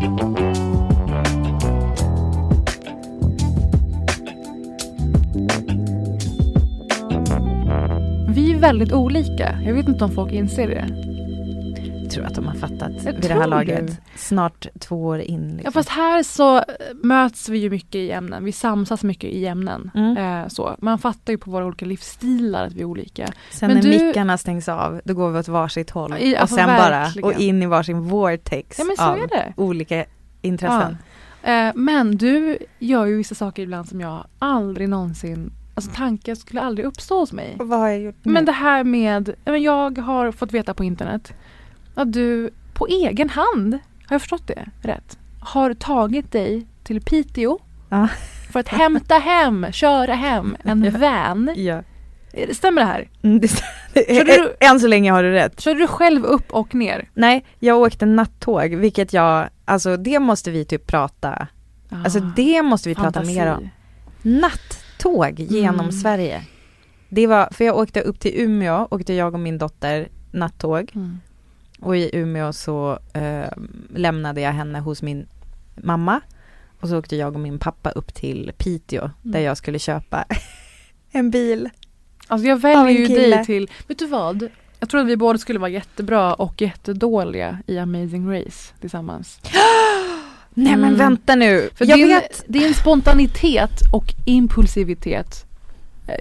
Vi är väldigt olika. Jag vet inte om folk inser det. Har fattat Jag vid det här laget. det. Snart två år in. Liksom. Ja, fast här så eh, möts vi ju mycket i ämnen. Vi samsas mycket i ämnen. Mm. Eh, så. Man fattar ju på våra olika livsstilar att vi är olika. Sen Men när du- mickarna stängs av, då går vi åt varsitt håll. I- och alltså sen verkligen. bara, och in i varsin vortex Ja men så av är det. olika intressen. Eh, men du gör ju vissa saker ibland som jag aldrig någonsin, alltså tanken skulle aldrig uppstå hos mig. Och vad har jag gjort nu? Men det här med, ja, jag har fått veta på internet att du på egen hand, har jag förstått det rätt, har tagit dig till Piteå Ja. för att hämta hem, köra hem en Ja. van. Ja. Eh, Stämmer det här? Mm, det, du- Än så länge har du rätt. Körde du själv upp och ner? Nej, jag åkte nattåg, vilket jag, alltså det måste vi typ prata, alltså Ah, det måste vi prata fantasi. mer om. Nattåg genom Mm. Sverige. Det var, för jag åkte upp till Umeå, åkte jag och min dotter nattåg. Mm. Och i Umeå så eh, lämnade jag henne hos min mamma. Och så åkte jag och min pappa upp till Piteå där Mm. jag skulle köpa en bil. Alltså jag väljer ju dig till, vet du vad? Jag tror att vi båda skulle vara jättebra och jättedåliga i Amazing Race tillsammans. Nej men Mm. vänta nu. För jag din, vet. din spontanitet och impulsivitet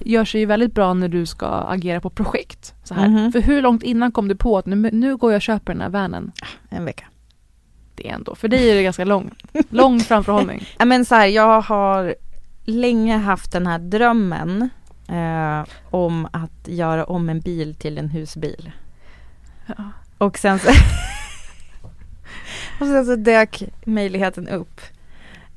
gör sig ju väldigt bra när du ska agera på projekt. Så här. Mhm. För hur långt innan kom du på att nu, nu går jag och köper den här vanen? En vecka. Det är ändå, för dig är det ganska lång, lång framförhållning. Ja men så här, jag har länge haft den här drömmen eh, om att göra om en bil till en husbil. Ja. Och sen så, och sen så dök möjligheten upp.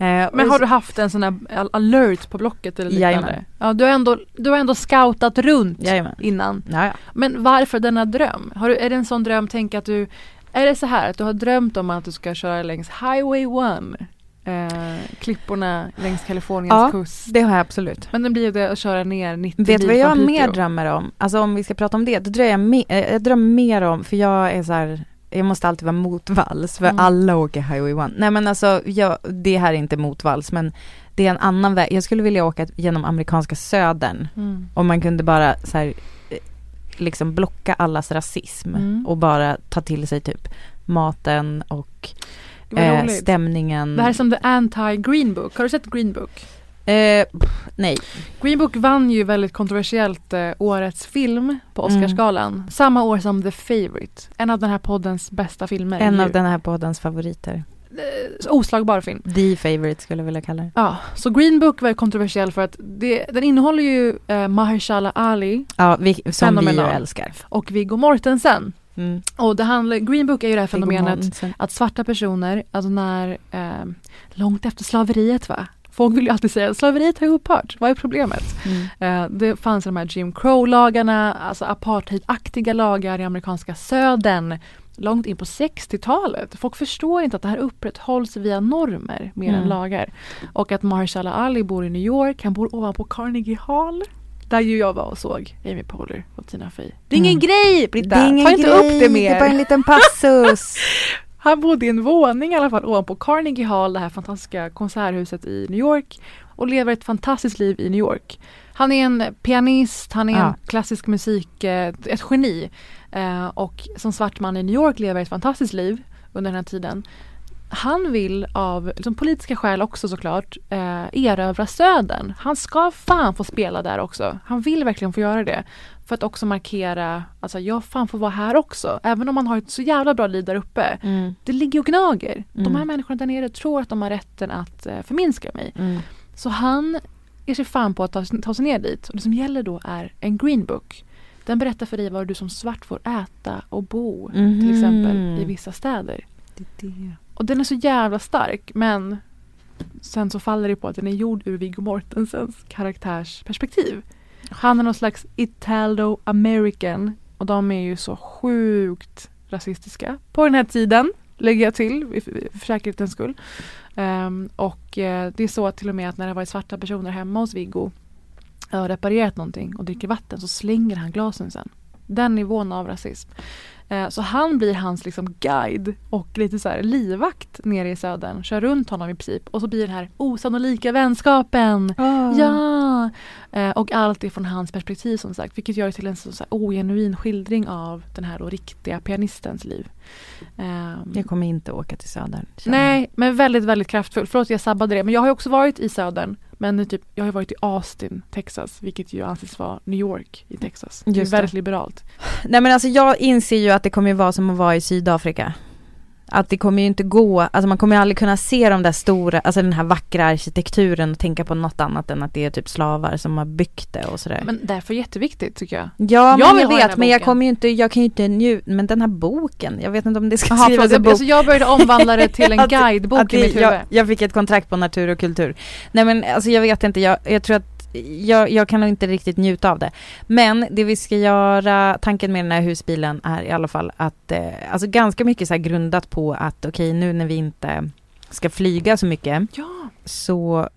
Eh, Men har du haft en sån här al- alert på Blocket eller liknande? Jajamän. Ja, du har ändå, du har ändå scoutat runt Jajamän. innan. Ja, ja. Men varför denna dröm? Har du, är det en sån dröm, tänk att du, är det så här att du har drömt om att du ska köra längs Highway 1, eh, klipporna längs Kaliforniens Ja, kust. Det har jag absolut. Men det blir ju det att köra ner 90 Vet du vad jag mer drömmer om? Alltså om vi ska prata om det, då drömmer jag, me- eh, jag drömmer mer om, för jag är så här, jag måste alltid vara motvalls, för Mm. alla åker Highway 1. Nej men alltså, jag, det här är inte motvalls, men det är en annan väg. Jag skulle vilja åka genom amerikanska södern, Mm. om man kunde bara så här, eh, liksom blocka allas rasism Mm. och bara ta till sig typ maten och eh, stämningen. Det här är som the anti-Green Book. Har du sett Green Book? Eh, nej. Green Book vann ju väldigt kontroversiellt eh, årets film på Mm. Oscarsgalan. Samma år som The Favourite. En av den här poddens bästa filmer. En av den här poddens favoriter. Eh, Oslagbar film. The favorite skulle jag vilja kalla det. Ja, så Green Book var kontroversiell för att det, den innehåller ju eh, Mahershala Ali Ja, vi, som vi ju älskar. och Viggo Mortensen. Mm. Och det handlar, Green Book är ju det här Fenomenet. att svarta personer, alltså när, eh, långt efter slaveriet va? Folk vill ju alltid säga slaveriet har upphört, vad är problemet? Mm. Eh, det fanns de här Jim Crow-lagarna, alltså apartheidaktiga lagar i amerikanska södern långt in på 60-talet. Folk förstår inte att det här upprätthålls via normer mer än Mm. lagar. Och att Mahershala Ali bor i New York, han bor ovanpå Carnegie Hall. Där ju jag var och såg Amy Poehler och Tina Fey. Det är ingen Mm. grej Britta! Det är ingen Ta inte grej, upp det mer! Det är bara en liten passus. Han bodde i en våning i alla fall ovanpå Carnegie Hall, det här fantastiska konserthuset i New York och lever ett fantastiskt liv i New York. Han är en pianist, han är Ja. en klassisk musik, eh, ett geni. Eh, och som svart man i New York lever ett fantastiskt liv under den här tiden. Han vill av liksom, politiska skäl också såklart eh, erövra södern. Han ska fan få spela där också. Han vill verkligen få göra det. För att också markera, alltså jag fan får vara här också. Även om man har ett så jävla bra liv där uppe. Mm. Det ligger och gnager. De här Mm. människorna där nere tror att de har rätten att eh, förminska mig. Mm. Så han ger sig fan på att ta, ta sig ner dit. Och det som gäller då är en green book. Den berättar för dig vad du som svart får äta och bo. Till Mhm. exempel i vissa städer. Det det. Och den är så jävla stark men sen så faller det på att den är gjord ur Viggo Mortensens karaktärsperspektiv. Han är någon slags Italo-American och de är ju så sjukt rasistiska på den här tiden, lägger jag till för säkerhetens skull. Ehm, och eh, det är så att till och med att när det har varit svarta personer hemma hos Viggo och reparerat någonting och dricker vatten så slänger han glasen sen. Den nivån av rasism. Eh, Så han blir hans liksom guide och lite så här livvakt nere i södern. Kör runt honom i princip. Och så blir den här osannolika vänskapen. Ja! Eh, Och allt är från hans perspektiv som sagt. Vilket gör det till en så, så ogenuin skildring av den här då riktiga pianistens liv. Ehm, Jag kommer inte åka till Södern. Nej, men väldigt, väldigt kraftfull. Förlåt jag sabbade det. Men jag har ju också varit i södern. Men typ, jag har ju varit i Austin, Texas. Vilket ju anses vara New York i Texas. Det är Just det. väldigt liberalt. Nej men alltså jag inser ju att det kommer vara som att vara i Sydafrika. Att det kommer ju inte gå, alltså man kommer ju aldrig kunna se de där stora, alltså den här vackra arkitekturen och tänka på något annat än att det är typ slavar som har byggt det och sådär. Men därför jätteviktigt tycker jag. ja jag men jag vet, men jag kommer ju inte, jag kan ju inte njuta, men den här boken, jag vet inte om det ska Jaha, skrivas en bok. alltså jag började omvandla det till en Att- guidebok att i mitt huvud. jag, jag fick ett kontrakt på natur och kultur. Nej men alltså jag vet inte, jag, jag tror att jag, jag kan nog inte riktigt njuta av det. Men det vi ska göra, tanken med den här husbilen är i alla fall att, eh, alltså ganska mycket så grundat på att okej nu när vi inte ska flyga så mycket Ja, så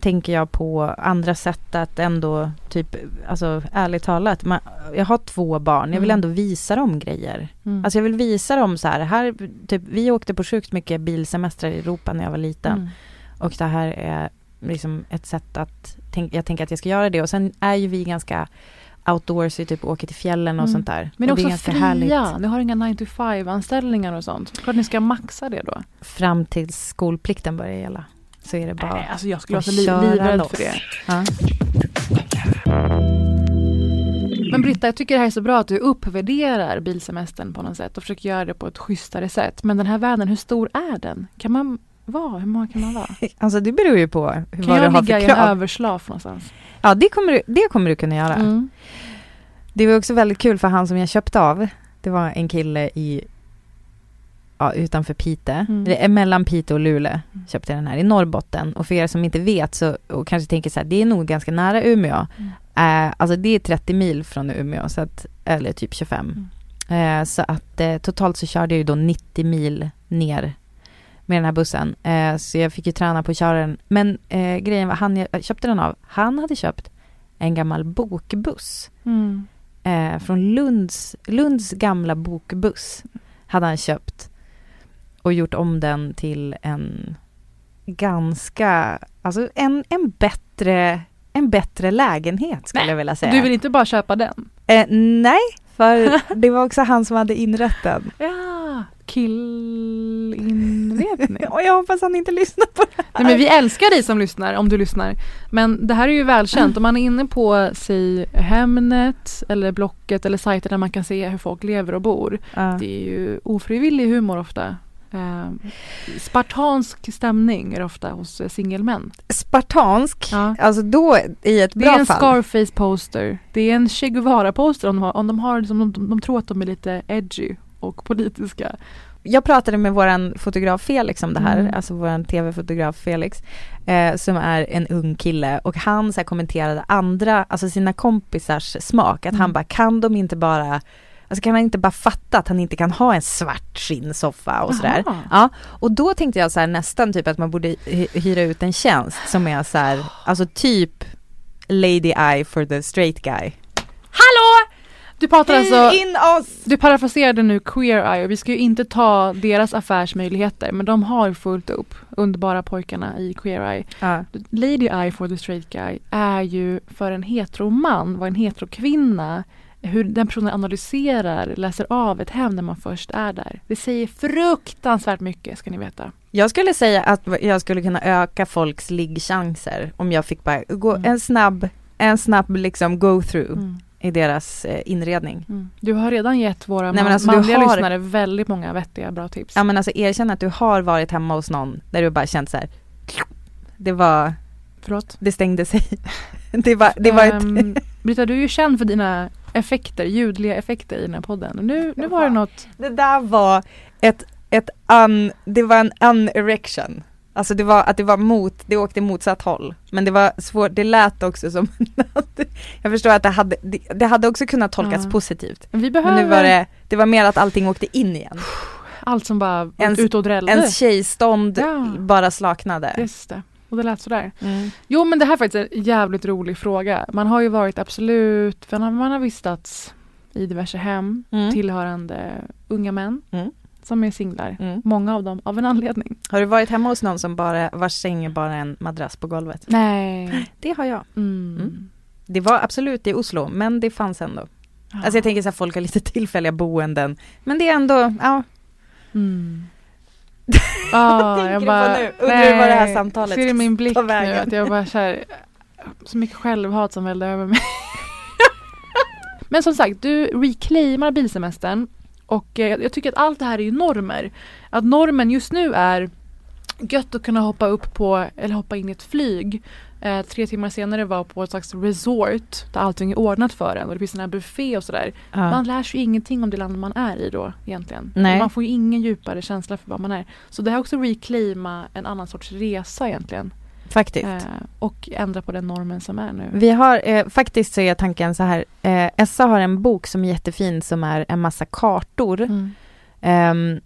tänker jag på andra sätt att ändå typ, alltså ärligt talat, man, jag har två barn, jag vill Mm. ändå visa dem grejer. mm. Alltså jag vill visa dem så här, här typ, vi åkte på sjukt mycket bilsemestrar i Europa när jag var liten. Mm. Och det här är liksom ett sätt att, tänk, jag tänker att jag ska göra det. Och sen är ju vi ganska outdoorsy, typ åker till fjällen och Mm. sånt där. Men och det är också ganska fria, härligt. ni har inga 9 to 5 anställningar och sånt. Klart ni ska maxa det då. Fram tills skolplikten börjar gälla. Så är det bara Nej, alltså jag skulle vara så livrädd för det. Ja. Men Britta, jag tycker det här är så bra att du uppvärderar bilsemestern på något sätt och försöker göra det på ett schysstare sätt. Men den här världen, hur stor är den? Kan man vara? Hur många kan man vara? Alltså det beror ju på hur, Kan vad du jag har ligga för i en krav. överslaf någonstans? Ja det kommer, du, det kommer du kunna göra. Mm. Det var också väldigt kul för han som jag köpte av. Det var en kille i ja, utanför Pite. Mm. Det är mellan Pite och Luleå köpte jag den här i Norrbotten. Och för er som inte vet så och kanske tänker så här, det är nog ganska nära Umeå. Mm. Eh, alltså det är 30 mil från Umeå, så att, eller typ 25. Mm. Eh, så att eh, totalt så körde jag ju då 90 mil ner med den här bussen. Eh, så jag fick ju träna på att köra den. Men eh, grejen var, han jag köpte den av, han hade köpt en gammal bokbuss. Mm. Eh, från Lunds, Lunds gamla bokbuss hade han köpt. Och gjort om den till en ganska, alltså en, en bättre en bättre lägenhet skulle Nej, jag vilja säga. Du vill inte bara köpa den? eh, nej, för det var också han som hade inrett den. Ja, killinredning. Och jag hoppas han inte lyssnar på det Nej, men vi älskar dig som lyssnar, om du lyssnar. Men det här är ju välkänt. Om man är inne på, säg Hemnet eller Blocket eller sajter där man kan se hur folk lever och bor. Ja. Det är ju ofrivillig humor ofta. Eh, spartansk stämning är det ofta hos eh, singelmän. Spartansk, Ja. alltså då i ett Det bra är en fall. Scarface-poster. Det är en Che Guevara-poster om de har, om de, har liksom, de, de, de tror att de är lite edgy och politiska. jag pratade med våran fotograf Felix om det här, Mm. alltså våran tv-fotograf Felix, eh, som är en ung kille och han så kommenterade andra, alltså sina kompisars smak, att han Mm. bara kan de inte bara Alltså kan han inte bara fatta att han inte kan ha en svart skinnsoffa och sådär. Ja, och då tänkte jag så här nästan typ att man borde hy- hyra ut en tjänst som är så här, alltså typ Lady Eye for the straight guy. Hallå! Du pratar alltså in oss! Du parafraserade nu Queer Eye och vi ska ju inte ta deras affärsmöjligheter men de har fullt upp. Underbara pojkarna i Queer Eye. Ja. Lady Eye for the straight guy är ju för en heteroman, vad en heterokvinna hur den personen analyserar, läser av ett hem när man först är där. Det säger fruktansvärt mycket ska ni veta. Jag skulle säga att jag skulle kunna öka folks liggchanser om jag fick bara gå Mm. en snabb, en snabb liksom go-through Mm. I deras eh, inredning. Mm. Du har redan gett våra Nej, man- alltså, manliga har- lyssnare väldigt många vettiga bra tips. Ja men alltså erkänn att du har varit hemma hos någon där du bara känt så här. Det var, Förlåt? det stängde sig. Det var, det var ett, Ehm, Britta, du är ju känd för dina effekter, ljudliga effekter i den här podden. Nu, nu var det något det där var ett, ett un, det var en unerection. Alltså det var att det var mot, det åkte motsatt håll. Men det var svårt, det lät också som jag förstår att det hade, det, det hade också kunnat tolkas Ja. positivt. Vi Men behöver nu var det, det var mer att allting åkte in igen. allt som bara Ens- ut och drällde. Ens tjejstånd Ja. bara slaknade. Just det. Och det lät sådär. Mm. Jo men det här är faktiskt en jävligt rolig fråga. Man har ju varit absolut, man har, man har vistats i diverse hem Mm. tillhörande unga män Mm. Som är singlar. Mm. Många av dem av en anledning. Har du varit hemma hos någon som bara, vars säng är bara en madrass på golvet? Nej. Det har jag. Mm. Mm. Det var absolut i Oslo, men det fanns ändå. Ja. Alltså jag tänker så här, folk har lite tillfälliga boenden. Men det är ändå, ja. Mm. Ah, jag bara, på nu? Undrar du vad det här samtalet Ser i min blick nu att jag bara kär, så mycket självhat som vällde över mig. Men som sagt, du reclaimar bilsemestern och eh, jag tycker att allt det här är ju normer. Att normen just nu är gött att kunna hoppa upp på, eller hoppa in i ett flyg eh, tre timmar senare vara på ett slags resort där allting är ordnat för en och det finns en här buffé och sådär. Man lär sig ju ingenting om det land man är i då egentligen. Nej. Man får ju ingen djupare känsla för vad man är. Så det här är också reclaima en annan sorts resa egentligen. Faktiskt. Eh, och ändra på den normen som är nu. Vi har, eh, faktiskt så är tanken så här, eh, Essa har en bok som är jättefin som är en massa kartor. Mm. Ehm,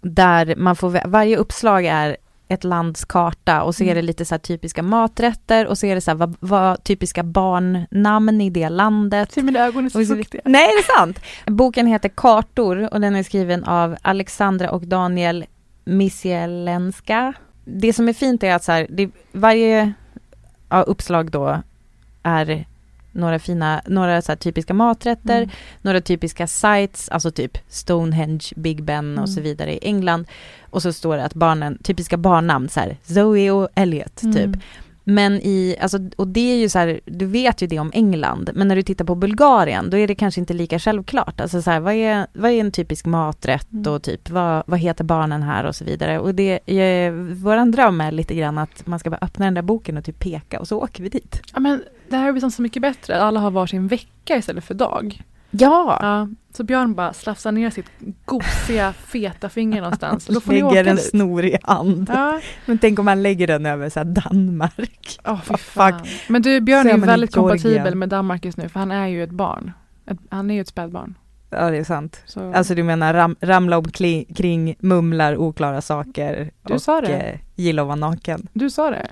där man får, varje uppslag är ett lands karta och så är Mm. det lite så typiska maträtter och så är det så här vad, vad typiska barnnamn i det landet. Ser mina ögon är så så- fuktiga. Nej, det är sant! Boken heter Kartor och den är skriven av Alexandra och Daniel Misielenska. Det som är fint är att så här, det, varje ja, uppslag då är några fina, några så typiska maträtter, Mm. några typiska sites, alltså typ Stonehenge, Big Ben och så Mm. vidare i England. Och så står det att barnen, typiska barnnamn så här, Zoe och Elliot typ. Men i, alltså, och det är ju så här, du vet ju det om England, men när du tittar på Bulgarien, då är det kanske inte lika självklart. Alltså så här, vad är, vad är en typisk maträtt Mm. och typ, vad, vad heter barnen här och så vidare. Och det, är, våran dröm är lite grann att man ska bara öppna den där boken och typ peka och så åker vi dit. Ja, men det här blir så mycket bättre. Alla har varsin vecka istället för dag. Ja! Ja, så Björn bara slafsar ner sitt gosiga feta finger någonstans. Då får lägger en dit. snorig hand. Ja, Men tänk om man lägger den över så Danmark. oh, fy fan. Men du, Björn Så är i väldigt kompatibel med Danmark just nu för han är ju ett barn. Ett, han är ju ett spädbarn. Ja, det är sant. Så. Alltså du menar ram, ramla omkring, kring mumlar, oklara saker Du och sa det. eh, gilla att vara naken. Du sa det.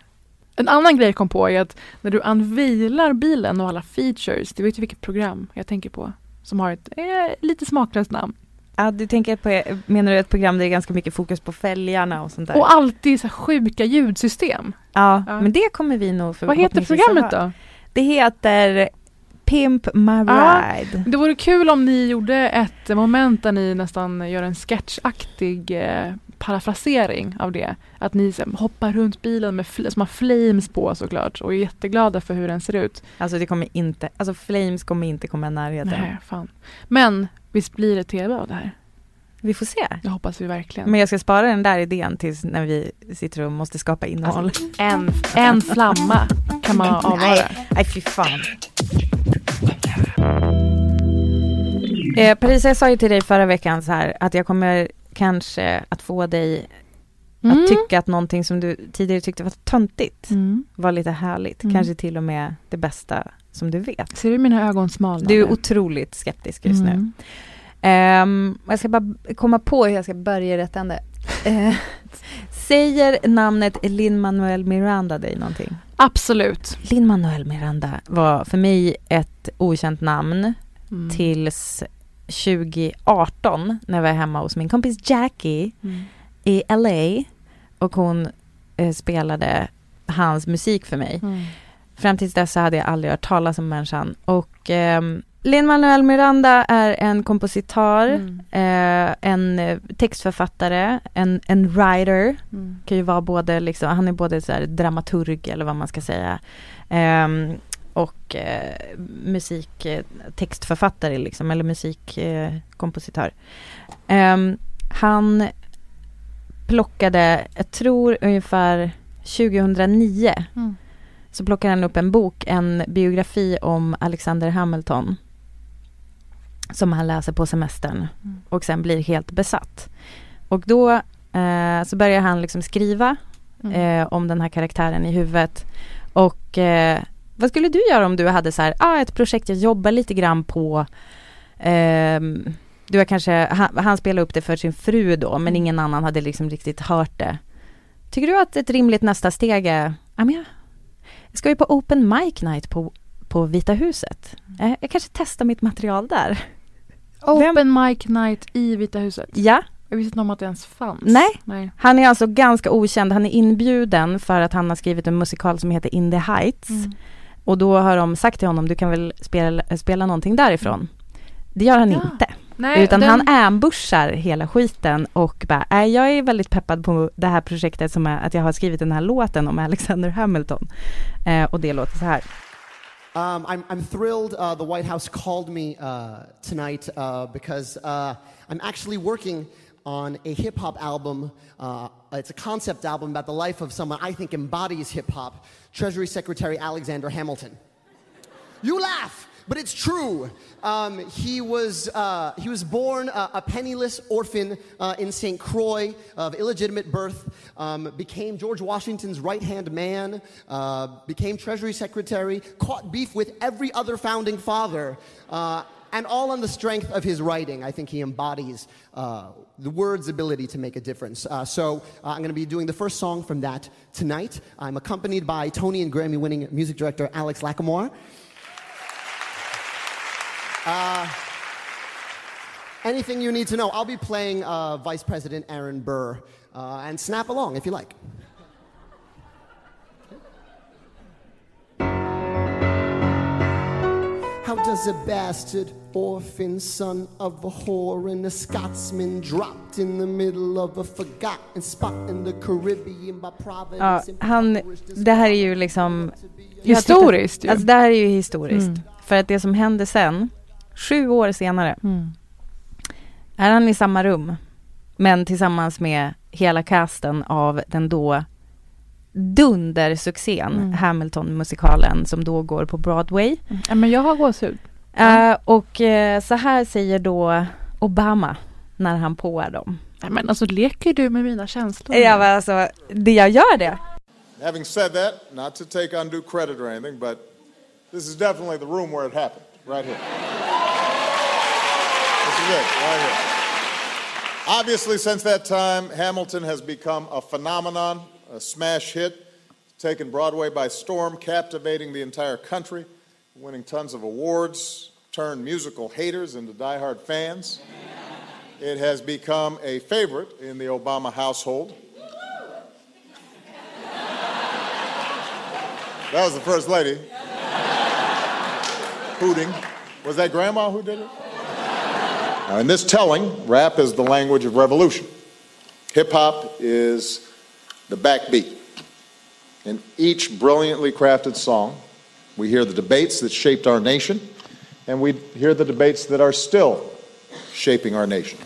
En annan grej jag kom på är att när du unveilar bilen och alla features, du vet ju vilket program jag tänker på, som har ett eh, lite smaklöst namn. Ja, du tänker på, menar du ett program där det är ganska mycket fokus på fälgarna och sånt där? Och alltid så sjuka ljudsystem. ja, Ja. men det kommer vi nog Vad heter programmet då? Det heter Pimp My Ja. Ride. Det vore kul om ni gjorde ett moment där ni nästan gör en sketchaktig eh, parafrasering av det. Att ni hoppar runt bilen med som har flames på såklart och är jätteglada för hur den ser ut. Alltså det kommer inte, alltså Flames kommer inte komma i närheten. Nej, fan. Men visst blir det tv av det här? Vi får se. Det hoppas vi verkligen. Men jag ska spara den där idén tills när vi sitter och måste skapa innehåll. Alltså, en, en flamma kan man avvara. Nej, nej fy fan. Eh, Parisa, jag sa ju till dig förra veckan så här att jag kommer kanske att få dig Mm. att tycka att någonting som du tidigare tyckte var töntigt Mm. var lite härligt. Mm. Kanske till och med det bästa som du vet. Ser du mina ögon smalna? Du är otroligt skeptisk just nu. Ehm, jag ska bara komma på hur jag ska börja i rätt ände. Eh, säger namnet Lin-Manuel Miranda dig någonting? Absolut. Lin-Manuel Miranda var för mig ett okänt namn. Mm. tills 2018 när jag var hemma hos min kompis Jackie Mm. i LA och hon eh, spelade hans musik för mig. Mm. Fram tills dess så hade jag aldrig hört talas om människan. Och eh, Lin-Manuel Miranda är en kompositör, Mm. eh, en eh, textförfattare, en, en writer. Mm. Kan ju vara både liksom, han är både så dramaturg eller vad man ska säga. Ehm, och eh, musiktextförfattare liksom, eller musikkompositör. Eh. Ehm, han plockade, jag tror ungefär 2009 Mm. så plockar han upp en bok, en biografi om Alexander Hamilton. Som han läser på semestern Mm. och sen blir helt besatt. Och då eh, så börjar han liksom skriva Mm. eh, om den här karaktären i huvudet. Och eh, vad skulle du göra om du hade så här, ah, ett projekt jag jobbar lite grann på. ehm, du har kanske, han, han spelar upp det för sin fru då, men ingen annan hade liksom riktigt hört det. Tycker du att ett rimligt nästa steg är, ja men jag, jag ska ju på open mic night på, på Vita huset. Eh, jag kanske testar mitt material där. Open mic night i Vita huset. Ja, Jag visste inte om att det ens fanns. Nej. Nej. han är alltså ganska okänd. Han är inbjuden för att han har skrivit en musikal som heter In the Heights. Mm. Och då har de sagt till honom, du kan väl spela, spela någonting därifrån. Det gör han Ja. inte. Nej, utan den- han ambushar hela skiten och bara, äh, jag är väldigt peppad på det här projektet som är att jag har skrivit den här låten om Alexander Hamilton. Eh, och det låter så här. Um, I'm, I'm thrilled uh, the White House called me uh, tonight uh, because uh, I'm actually working on a hip hop album. Uh, it's a concept album about the life of someone I think embodies hip hop Treasury Secretary Alexander Hamilton. You laugh, but it's true. Um, he, was, uh, he was born uh, a penniless orphan uh, in St. Croix of illegitimate birth, um, became George Washington's right hand man, uh, became Treasury Secretary, caught beef with every other founding father. And all on the strength of his writing. I think he embodies uh, the word's ability to make a difference. Uh, so uh, I'm going to be doing the first song from that tonight. I'm accompanied by Tony and Grammy winning music director Alex Lackamore. Uh, anything you need to know. I'll be playing uh, Vice President Aaron Burr. Uh, and snap along if you like. Does a bastard orphan son of a whore and a Scotsman dropped in the middle of a forgotten spot in the Caribbean by Ja, providence? han, det här är ju liksom... Historiskt ju. Alltså det här är ju historiskt. Mm. För att det som händer sen, sju år senare, Mm. är han i samma rum. Men tillsammans med hela casten av den då dundersuccén Mm. Hamilton-musikalen som då går på Broadway. Ja, men jag har gåshud. Eh, och eh, så här säger då Obama när han påar dem. Nej, men alltså leker du med mina känslor? Ja, men alltså, det jag gör det. Having said that, not to take undue credit or anything, but this is definitely the room where it happened, right here. this is it, right here. Obviously, since that time, Hamilton has become a phenomenon, a smash hit, taken Broadway by storm, captivating the entire country, winning tons of awards, turned musical haters into diehard fans. It has become a favorite in the Obama household. That was the first lady. Hooting. Was that grandma who did it? Now, in this telling, rap is the language of revolution. Hip hop is the backbeat. In each brilliantly crafted song, we hear the debates that shaped our nation, and we hear the debates that are still shaping our nation.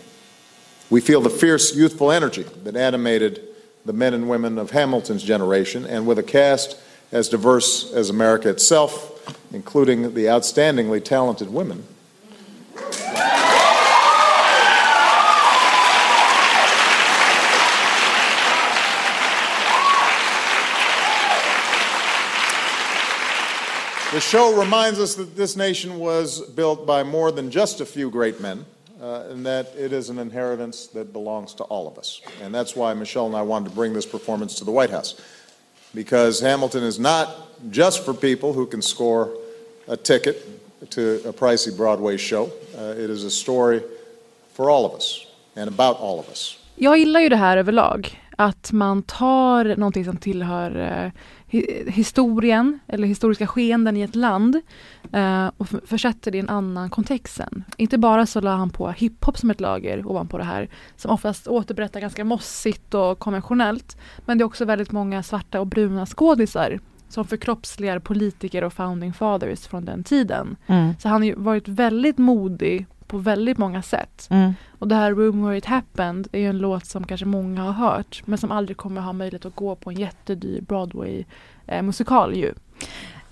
We feel the fierce youthful energy that animated the men and women of Hamilton's generation, and with a cast as diverse as America itself, including the outstandingly talented women. The show reminds us that this nation was built by more than just a few great men, uh, and that it is an inheritance that belongs to all of us. And that's why Michelle and I wanted to bring this performance to the White House. Because Hamilton is not just for people who can score a ticket to a pricey Broadway show. Uh, it is a story for all of us and about all of us. Jag gillar ju det här överlag. Att man tar någonting som tillhör eh, historien eller historiska skeenden i ett land eh, och försätter det i en annan kontext sen. Inte bara så la han på hiphop som ett lager ovanpå det här som oftast återberättar ganska mossigt och konventionellt. Men det är också väldigt många svarta och bruna skådisar som förkroppsligar politiker och founding fathers från den tiden. Mm. Så han har varit väldigt modig på väldigt många sätt. Mm. Och det här Room Where It Happened är ju en låt som kanske många har hört men som aldrig kommer ha möjlighet att gå på en jättedyr Broadway eh, musikal ju.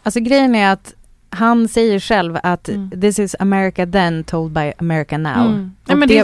Alltså grejen är att han säger själv att Mm. this is America then told by America now. Mm. Men det, det det, är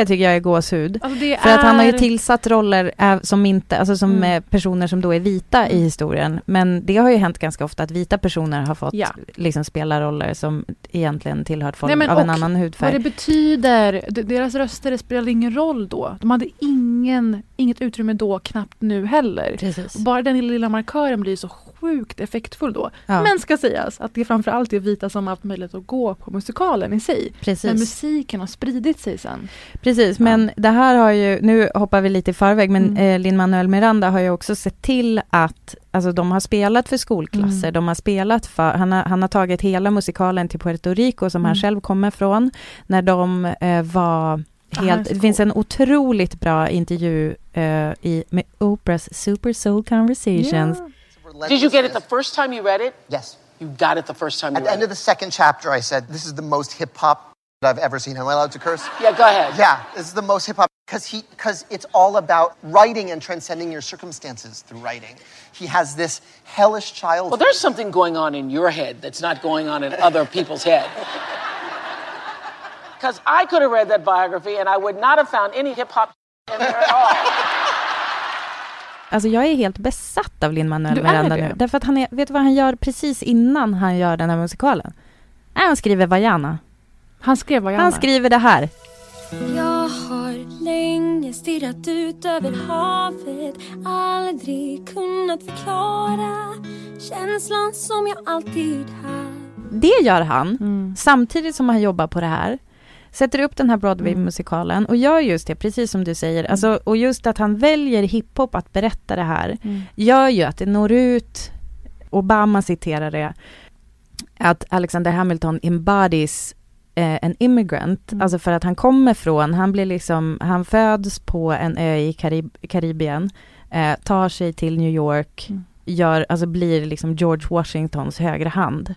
så- tycker jag är gåshud. Alltså det För att han har ju är- tillsatt roller äh, som inte, alltså som Mm. personer som då är vita i historien. Men det har ju hänt ganska ofta att vita personer har fått Ja. liksom spela roller som egentligen tillhört folk Nej, av en annan Vad hudfärg. det betyder, deras röster det spelade ingen roll då. De hade ingen, inget utrymme då, knappt nu heller. Precis. Bara den lilla markören blir så sjukt effektfull då. Ja. Men ska sägas att det framförallt är vita som haft möjlighet att gå på musikalen i sig. Precis. Men musiken har spridit sig sen. Precis, men det här har ju, nu hoppar vi lite i förväg, men Mm. eh, Lin-Manuel Miranda har ju också sett till att, alltså de har spelat för skolklasser, Mm. de har spelat för, han har, han har tagit hela musikalen till Puerto Rico som han Mm. själv kommer från, när de eh, var han är helt, det finns en otroligt bra intervju eh, i, med Oprahs Super Soul Conversations. Did you get it the first time you read it? Yes. You got it the first time you At the end it. of the second chapter, I said, This is the most hip hop that I've ever seen. Am I allowed to curse? Yeah, go ahead. Yeah, this is the most hip hop because he because it's all about writing and transcending your circumstances through writing. He has this hellish childhood. Well, there's something going on in your head that's not going on in other people's head. Because I could have read that biography and I would not have found any hip hop in there at all. Alltså jag är helt besatt av Lin-Manuel Miranda det? nu. Därför att han är, vet du vad han gör precis innan han gör den här musikalen? Nej, han skriver Vajana. Han skrev vad jag Han skriver det här. Jag har länge stirrat ut över havet Aldrig kunnat förklara känslan som jag alltid haft Det gör han Mm. samtidigt som han jobbar på det här. Sätter upp den här Broadway-musikalen och gör just det, precis som du säger. Alltså, och just att han väljer hiphop att berätta det här Mm. gör ju att det når ut. Obama citerar det. Att Alexander Hamilton embodies eh, en immigrant, Mm. alltså för att han kommer från, han blir liksom, han föds på en ö i Karib Karibien, eh, tar sig till New York, Mm. gör, alltså blir liksom George Washingtons högra hand.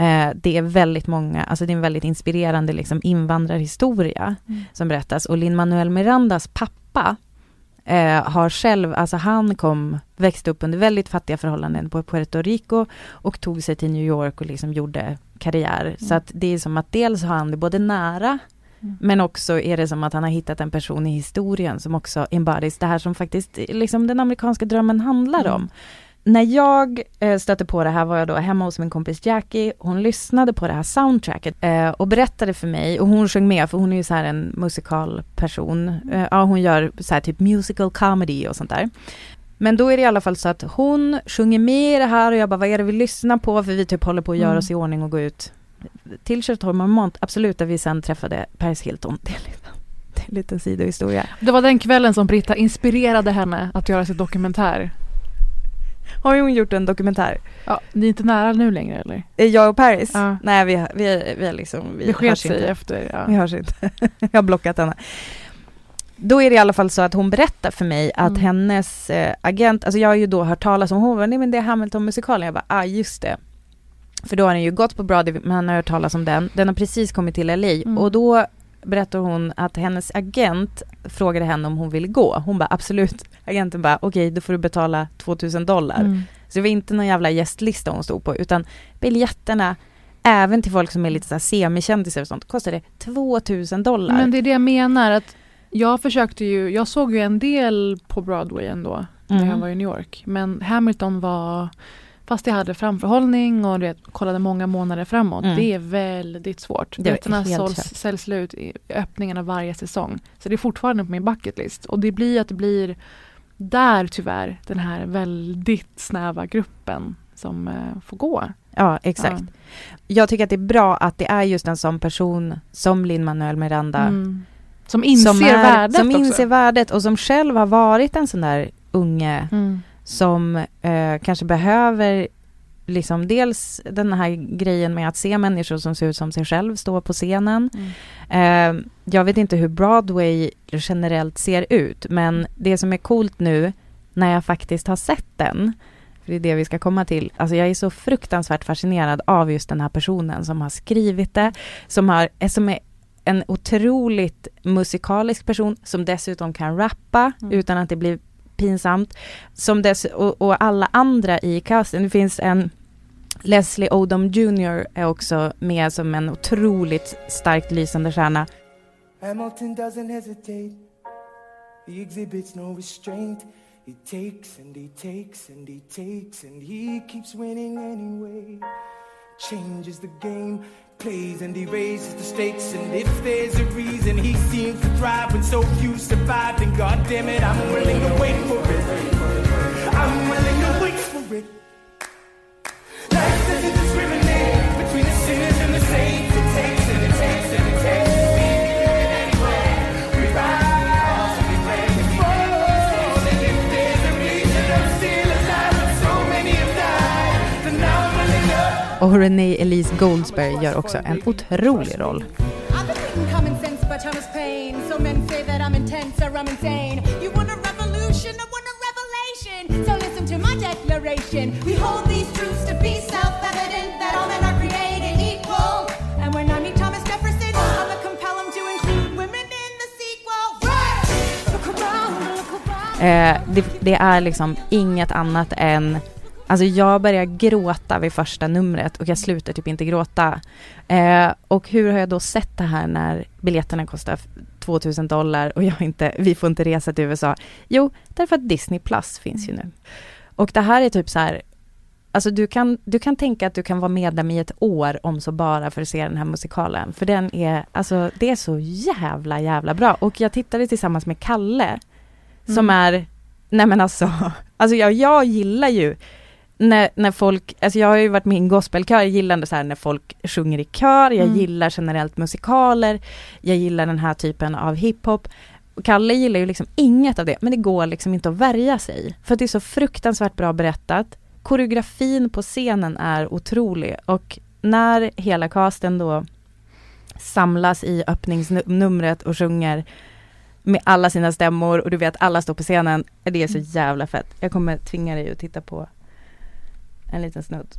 Mm. Eh, det är väldigt många, alltså det är en väldigt inspirerande liksom invandrarhistoria Mm. som berättas. Och Lin-Manuel Mirandas pappa eh, har själv, alltså han kom, växte upp under väldigt fattiga förhållanden på Puerto Rico och tog sig till New York och liksom gjorde karriär. Så att det är som att dels har han det både nära Mm. men också är det som att han har hittat en person i historien som också embodies det här som faktiskt liksom den amerikanska drömmen handlar Mm. om. När jag eh, stötte på det här var jag då hemma hos min kompis Jackie. Hon lyssnade på det här soundtracket eh, och berättade för mig och hon sjöng med för hon är ju så här en musikalperson. Eh, ja, hon gör så här typ musical comedy och sånt där. Men då är det i alla fall så att hon sjunger med i det här och jag bara vad är det vi lyssnar på för vi typ håller på att göra Mm. oss i ordning och gå ut till Chateau Marmont, absolut, där vi sen träffade Paris Hilton. Det är, det är en liten sidohistoria. Det var den kvällen som Britta inspirerade henne att göra sitt dokumentär. Har hon gjort en dokumentär? Ja, ni är inte nära nu längre eller? Eh, Jag och Paris? Ja. Nej, vi, vi, vi liksom... Vi Det hörs sig inte. efter, ja. Vi hörs inte. jag har blockat henne. Då är det i alla fall så att hon berättar för mig att Mm. hennes eh, agent, alltså jag har ju då hört talas om, hon bara, nej men det är Hamilton-musikalen. Jag bara, ah just det. För då har den ju gått på Broadway, men han har hört talas om den. Den har precis kommit till LA Mm. och då berättar hon att hennes agent frågade henne om hon ville gå. Hon bara absolut. Agenten bara okej, då får du betala 2000 dollar. Mm. Så det var inte någon jävla gästlista hon stod på, utan biljetterna, även till folk som är lite så här semikändisar och sånt, kostade 2000 dollar. Men det är det jag menar att jag försökte ju, jag såg ju en del på Broadway ändå när Mm. jag var i New York. Men Hamilton var, fast jag hade framförhållning och du vet, kollade många månader framåt, Mm. det är väldigt svårt. Biljetterna säljs slut i öppningen av varje säsong. Så det är fortfarande på min bucket list. Och det blir att det blir där tyvärr den här väldigt snäva gruppen som eh, får gå. Ja, exakt. Jag tycker att det är bra att det är just en sån person som Lin-Manuel Miranda. Mm. Som inser är, värdet Som också. inser värdet och som själv har varit en sån där unge Mm. Som eh, kanske behöver liksom dels den här grejen med att se människor som ser ut som sig själv stå på scenen. Mm. Eh, jag vet inte hur Broadway generellt ser ut, men det som är coolt nu när jag faktiskt har sett den, för det är det vi ska komma till, alltså jag är så fruktansvärt fascinerad av just den här personen som har skrivit det, som, har, som är en otroligt musikalisk person som dessutom kan rappa Mm. utan att det blir pinsamt. Som dess, och, och alla andra i casten, det finns en Leslie Odom Jr är också med som en otroligt starkt lysande stjärna. Hamilton doesn't hesitate. He exhibits no restraint. He takes and he takes and he takes and he keeps winning anyway. Changes the game, plays and he raises the stakes. And if there's a reason he seems to thrive when so few survive, then God damn it, I'm willing to wait for it. I'm willing to wait for it. The sequel. Right! Look around, look around. Eh, det, det är liksom inget annat än Alltså jag börjar gråta vid första numret och jag slutar typ inte gråta. Eh, och hur har jag då sett det här när biljetterna kostar 2000 dollar och jag inte, vi får inte resa till USA? Jo, därför att Disney Plus finns ju nu. Och det här är typ så här, alltså du kan, du kan tänka att du kan vara medlem i ett år om så bara för att se den här musikalen. För den är, alltså det är så jävla jävla bra. Och jag tittade tillsammans med Kalle, som Mm. är, nej men alltså, alltså jag, jag gillar ju när, när folk, alltså jag har ju varit med i en gospelkör, jag gillar ändå så här när folk sjunger i kör, jag Mm. gillar generellt musikaler, jag gillar den här typen av hiphop. Kalle gillar ju liksom inget av det, men det går liksom inte att värja sig. För det är så fruktansvärt bra berättat. Koreografin på scenen är otrolig och när hela casten då samlas i öppningsnumret och sjunger med alla sina stämmor och du vet alla står på scenen, det är så jävla fett. Jag kommer tvinga dig att titta på en liten snutt.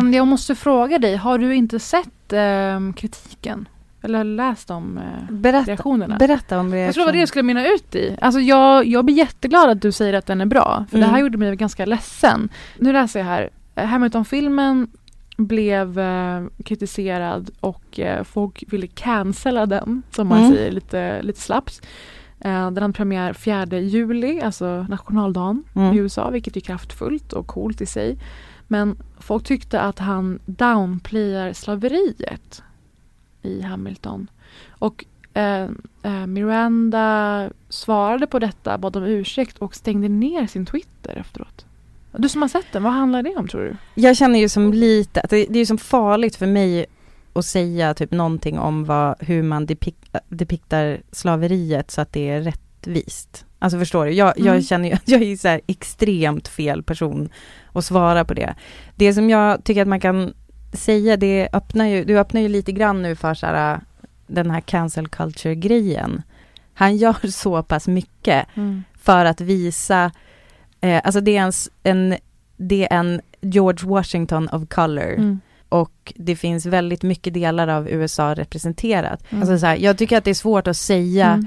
Men jag måste fråga dig, har du inte sett ehm, kritiken? Eller läst om eh, Berätta, reaktionerna? berätta om Jag tror det var det jag skulle mynna ut i. Alltså jag, jag blir jätteglad att du säger att den är bra. För det här Mm. gjorde mig ganska ledsen. Nu läser jag här. Eh, Hamilton-filmen blev eh, kritiserad och eh, folk ville cancella den, som man Mm. säger lite, lite slappt. Eh, den hade premiär 4 juli, alltså nationaldagen Mm. i USA, vilket är kraftfullt och coolt i sig. Men folk tyckte att han downplayar slaveriet i Hamilton. Och eh, eh, Miranda svarade på detta, bad om ursäkt och stängde ner sin Twitter efteråt. Du som har sett den, vad handlar det om tror du? Jag känner ju som lite, att det, det är ju som farligt för mig att säga typ någonting om vad, hur man depik, depiktar slaveriet så att det är rättvist. Alltså förstår du? Jag, Mm. jag känner ju att jag är så här extremt fel person att svara på det. Det som jag tycker att man kan säga, det öppnar ju, du öppnar ju lite grann nu för så här, den här cancel culture grejen. Han gör så pass mycket Mm. för att visa, eh, alltså det är, en, en, det är en George Washington of color. Mm. Och det finns väldigt mycket delar av USA representerat. Mm. Alltså så här, jag tycker att det är svårt att säga,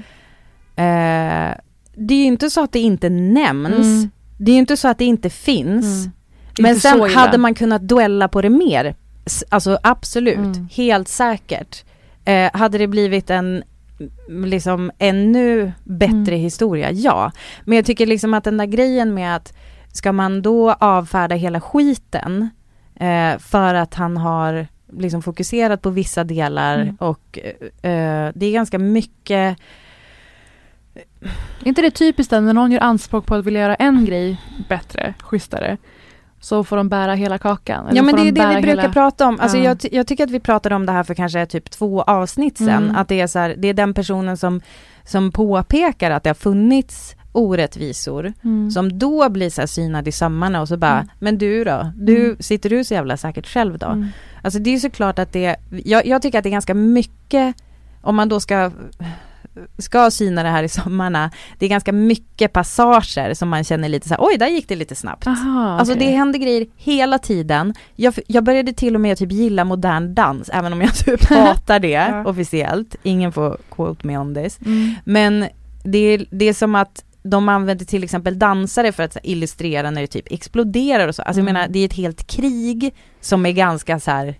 Mm. eh, det är ju inte så att det inte nämns, Mm. det är ju inte så att det inte finns. Mm. Men inte sen hade man kunnat duella på det mer. Alltså absolut, Mm. helt säkert. Eh, hade det blivit en liksom ännu bättre Mm. historia, ja. Men jag tycker liksom att den där grejen med att ska man då avfärda hela skiten eh, för att han har liksom fokuserat på vissa delar Mm. och eh, det är ganska mycket Är inte det typiskt när någon gör anspråk på att vilja göra en grej bättre, schysstare, så får de bära hela kakan? Ja men det de är det vi bära brukar hela- prata om. Alltså Ja. jag, jag tycker att vi pratade om det här för kanske typ två avsnitt sen. Mm. Att det är så här, det är den personen som, som påpekar att det har funnits orättvisor. Mm. Som då blir så här synad i sömmarna och så bara, Mm. men du då? Du, Mm. sitter du så jävla säkert själv då? Mm. Alltså det är såklart att det, jag, jag tycker att det är ganska mycket, om man då ska ska syna det här i sommarna, det är ganska mycket passager som man känner lite så här, oj där gick det lite snabbt. Aha, Alltså det händer grejer hela tiden. Jag, jag började till och med typ gilla modern dans, även om jag typ hatar det Ja. officiellt. Ingen får quote me on this. Mm. Men det är, det är som att de använder till exempel dansare för att illustrera när det typ exploderar och så. Alltså jag Mm. menar, det är ett helt krig som är ganska så här.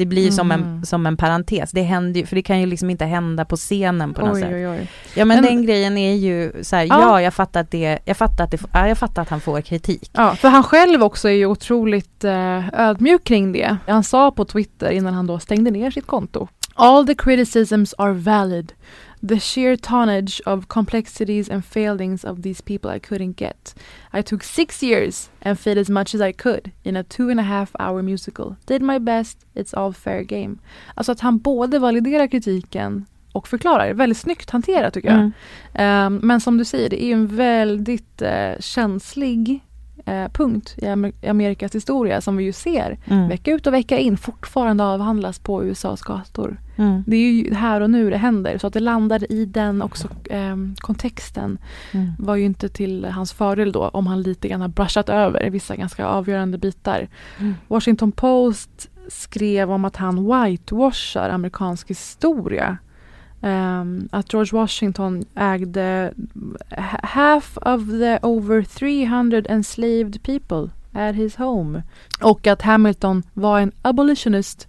Det blir som, en, Mm. som en parentes. Det händer ju, för det kan ju liksom inte hända på scenen på något Oj, sätt. oj, oj. Ja men, Men- den grejen är ju så här, Ja. ja, jag fattar att det, jag fattar att det, ja, jag fattar att han får kritik. Ja, för han själv också är ju otroligt eh, ödmjuk kring det. Han sa på Twitter innan han då stängde ner sitt konto. All the criticisms are valid. The sheer tonnage of complexities and failings of these people I couldn't get. I took six years and fit as much as I could in a two and a half hour musical. Did my best, it's all fair game. Alltså att han både validerar kritiken och förklarar. Väldigt snyggt hanterat tycker jag. Mm. Ehm, men som du säger, det är ju en väldigt eh, känslig eh, punkt i Amer- i Amerikas historia som vi ju ser Mm. vecka ut och vecka in fortfarande avhandlas på USAs gator. Mm. Det är ju här och nu det händer så att det landar i den också ehm, kontexten Mm. var ju inte till hans fördel då om han lite grann har brushat över vissa ganska avgörande bitar. Mm. Washington Post skrev om att han whitewashar amerikansk historia. Um, att George Washington ägde half of the over 300 enslaved people at his home. Och att Hamilton var en abolitionist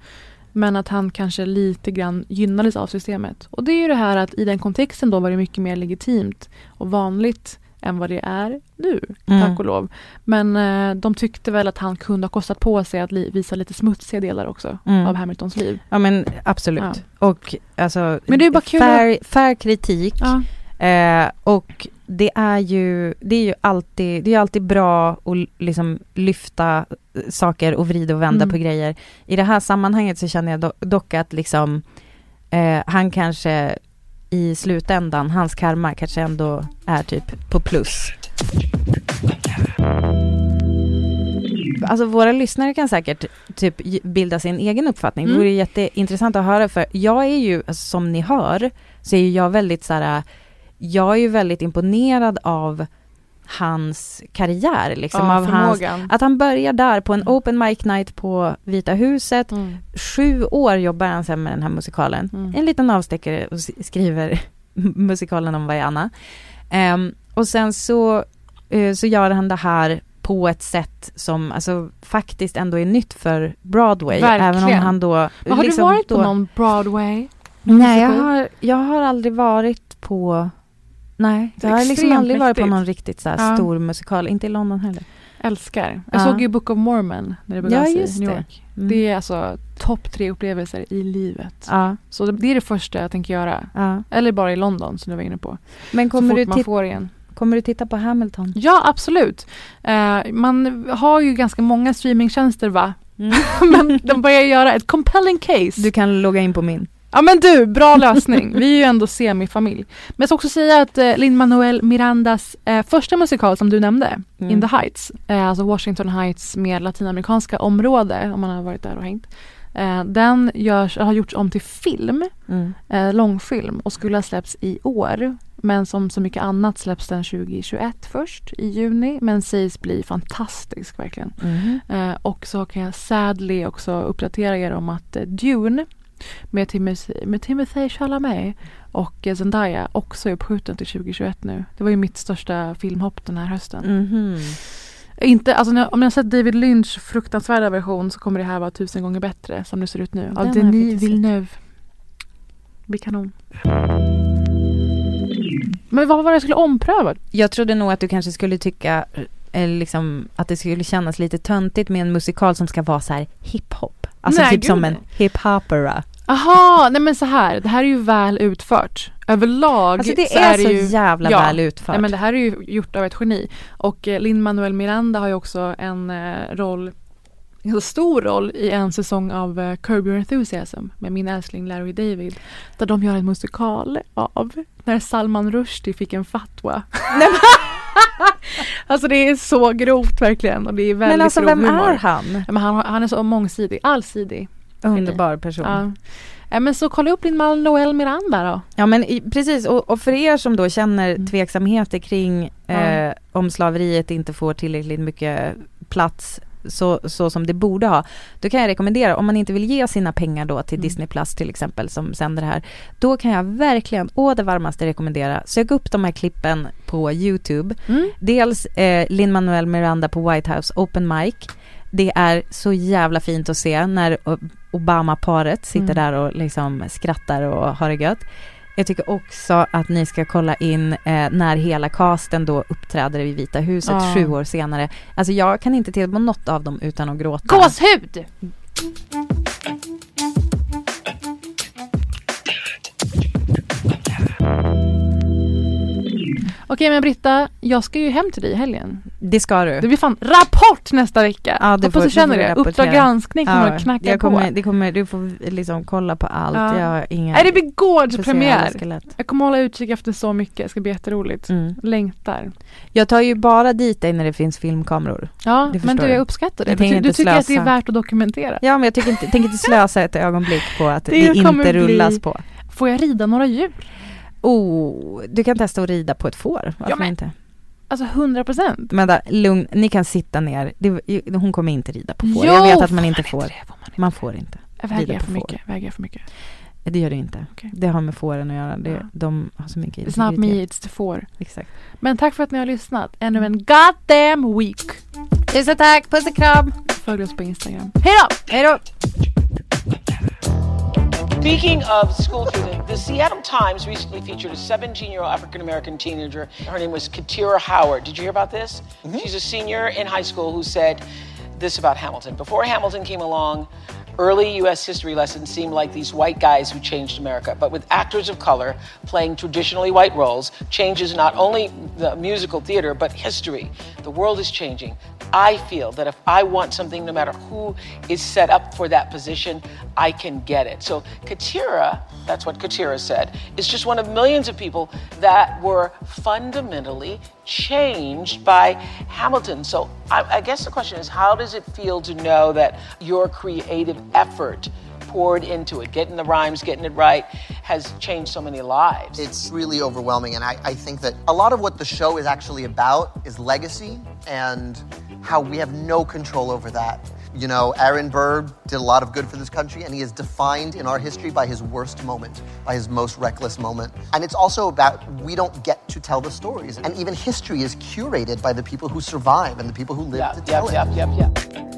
men att han kanske lite grann gynnades av systemet. Och det är ju det här att i den kontexten då var det mycket mer legitimt och vanligt än vad det är nu, Mm. tack och lov. Men eh, de tyckte väl att han kunde ha kostat på sig att li- visa lite smutsiga delar också Mm. av Hamiltons liv. Ja men absolut. Och alltså, Men det är bara kul fair, fair kritik. Ja. Eh, och det är ju, det är ju alltid, det är alltid bra att liksom lyfta saker och vrida och vända Mm. på grejer. I det här sammanhanget så känner jag do- dock att liksom, eh, han kanske i slutändan, hans karma kanske ändå är typ på plus. Alltså våra lyssnare kan säkert typ bilda sin egen uppfattning. Det Mm. vore jätteintressant att höra för jag är ju, alltså, som ni hör, så är jag väldigt så här, jag är ju väldigt imponerad av hans karriär liksom. Ja, av hans, att han börjar där på en open mic night på Vita huset. Mm. Sju år jobbar han sen med den här musikalen. Mm. En liten avstickare och skriver musikalen om Vaiana. Ehm, och sen så, eh, så gör han det här på ett sätt som alltså, faktiskt ändå är nytt för Broadway. Verkligen. Även om han då... Men har liksom du varit på då- någon Broadway? Nej, jag har, jag har aldrig varit på... Nej, Det jag har liksom aldrig varit på någon riktigt så Ja. stor musikal. Inte i London heller. Älskar. Jag Ja. såg ju Book of Mormon när det begav Ja, sig i New det. York. Mm. Det är alltså topp tre upplevelser i livet. Ja. Så det- det är det första jag tänker göra. Eller bara i London som du var inne på. Men kommer du, man får igen. kommer du titta på Hamilton? Ja, absolut. Eh, man har ju ganska många streamingtjänster va? Mm. men de börjar göra ett compelling case. Du kan logga in på min. Ja men du, bra lösning. Vi är ju ändå semifamilj. Men jag ska också säga att eh, Lin-Manuel Mirandas eh, första musikal som du nämnde, Mm. In the Heights, eh, alltså Washington Heights med latinamerikanska område, om man har varit där och hängt. Eh, den görs, har gjorts om till film, Mm. eh, långfilm och skulle ha släppts i år. Men som så mycket annat släpps den 2021 först i juni men sägs bli fantastisk verkligen. Mhm. Eh, och så kan jag sadly också uppdatera er om att eh, Dune med, Timothy, med Timothy Chalamet och Zendaya också är uppskjuten till 2021 nu. Det var ju mitt största filmhopp den här hösten. Mhm. Inte, alltså, om ni har sett David Lynch fruktansvärda version så kommer det här vara tusen gånger bättre som det ser ut nu. Av Denis Villeneuve. Det blir kanon. Men vad var det jag skulle ompröva? Jag trodde nog att du kanske skulle tycka eh, liksom, att det skulle kännas lite töntigt med en musikal som ska vara så här hiphop. Alltså Nej, typ gud, som en hiphopera. Aha, nej men så här, det här är ju väl utfört. Överlag Alltså, det så är är det så ju, jävla väl utfört. Nej men det här är ju gjort av ett geni. Och eh, Lin-Manuel Miranda har ju också en eh, roll, en stor roll i en säsong av eh, Curb Your Enthusiasm med min älskling Larry David. Där de gör en musikal av när Salman Rushdie fick en fatwa. alltså det är så grovt verkligen och det är väldigt Men alltså grov vem humor. är han? Ja, men han, han är så mångsidig, allsidig. Underbar person. Ja. Ja, men så kolla upp din Noel Miranda då. Ja men i, precis och, och för er som då känner tveksamheter kring Mm. Eh, om slaveriet inte får tillräckligt mycket plats så, så som det borde ha. Då kan jag rekommendera, om man inte vill ge sina pengar då till Mm. Disney Plus till exempel som sänder det här. Då kan jag verkligen, å det varmaste rekommendera, sök upp de här klippen på YouTube. Mm. Dels eh, Lin-Manuel Miranda på White House Open Mic. Det är så jävla fint att se när Obama-paret sitter Mm. där och liksom skrattar och har det gött. Jag tycker också att ni ska kolla in eh, när hela casten då uppträder i Vita huset Ja. sju år senare. Alltså jag kan inte titta på något av dem utan att gråta. Gåshud! Okej men Britta, jag ska ju hem till dig i helgen. Det ska du. Det blir fan rapport nästa vecka! Ja, det Hoppas får- du känner du det. Uppdrag granskning kommer Ja, att knacka jag kommer, på. Det kommer, du får liksom kolla på allt. Ja. Jag har inga... Nej, det blir gårdspremiär! Jag kommer hålla utkik efter så mycket, det ska bli jätteroligt. Mm. Längtar. Jag tar ju bara dit dig när det finns filmkameror. Ja, men du jag. uppskattar det. Jag Du, du tycker att det är värt att dokumentera. Ja men jag tycker inte, tänker inte slösa ett ögonblick på att det, Det inte bli- rullas på. Får jag rida några djur? Oh, du kan testa att rida på ett får. Varför Ja, men- inte? Alltså 100 procent. Där, lugn, ni kan sitta ner. Det, hon kommer inte rida på får. Jo, jag vet att man inte man får. inte det, man Man får inte. Väger jag för får. mycket? Väger jag för mycket? Det gör det inte. Det har med fåren att göra. Det, Ja. De har så mycket It's not me, it's the får. Exakt. Men tack för att ni har lyssnat. Ännu en goddamn week. Tusen tack, puss och kram! Följ oss på Instagram. Hej då! Hej då! Speaking of school shooting, the Seattle Times recently featured a 17 year old African American teenager. Her name was Katira Howard. Did you hear about this? Mm-hmm. She's a senior in high school who said this about Hamilton. Before Hamilton came along, early U.S. history lessons seemed like these white guys who changed America. But with actors of color playing traditionally white roles, changes not only the musical theater, but history. The world is changing. I feel that if I want something, no matter who is set up for that position, I can get it. So Katira, that's what Katira said, is just one of millions of people that were fundamentally changed by Hamilton. So I, I guess the question is, how does it feel to know that your creative effort poured into it, getting the rhymes, getting it right, has changed so many lives? It's really overwhelming, and I, I think that a lot of what the show is actually about is legacy and how we have no control over that. You know, Aaron Burr did a lot of good for this country, and he is defined in our history by his worst moment, by his most reckless moment. And it's also about we don't get to tell the stories, and even history is curated by the people who survive and the people who live to tell yep, it. yep, yep, yep.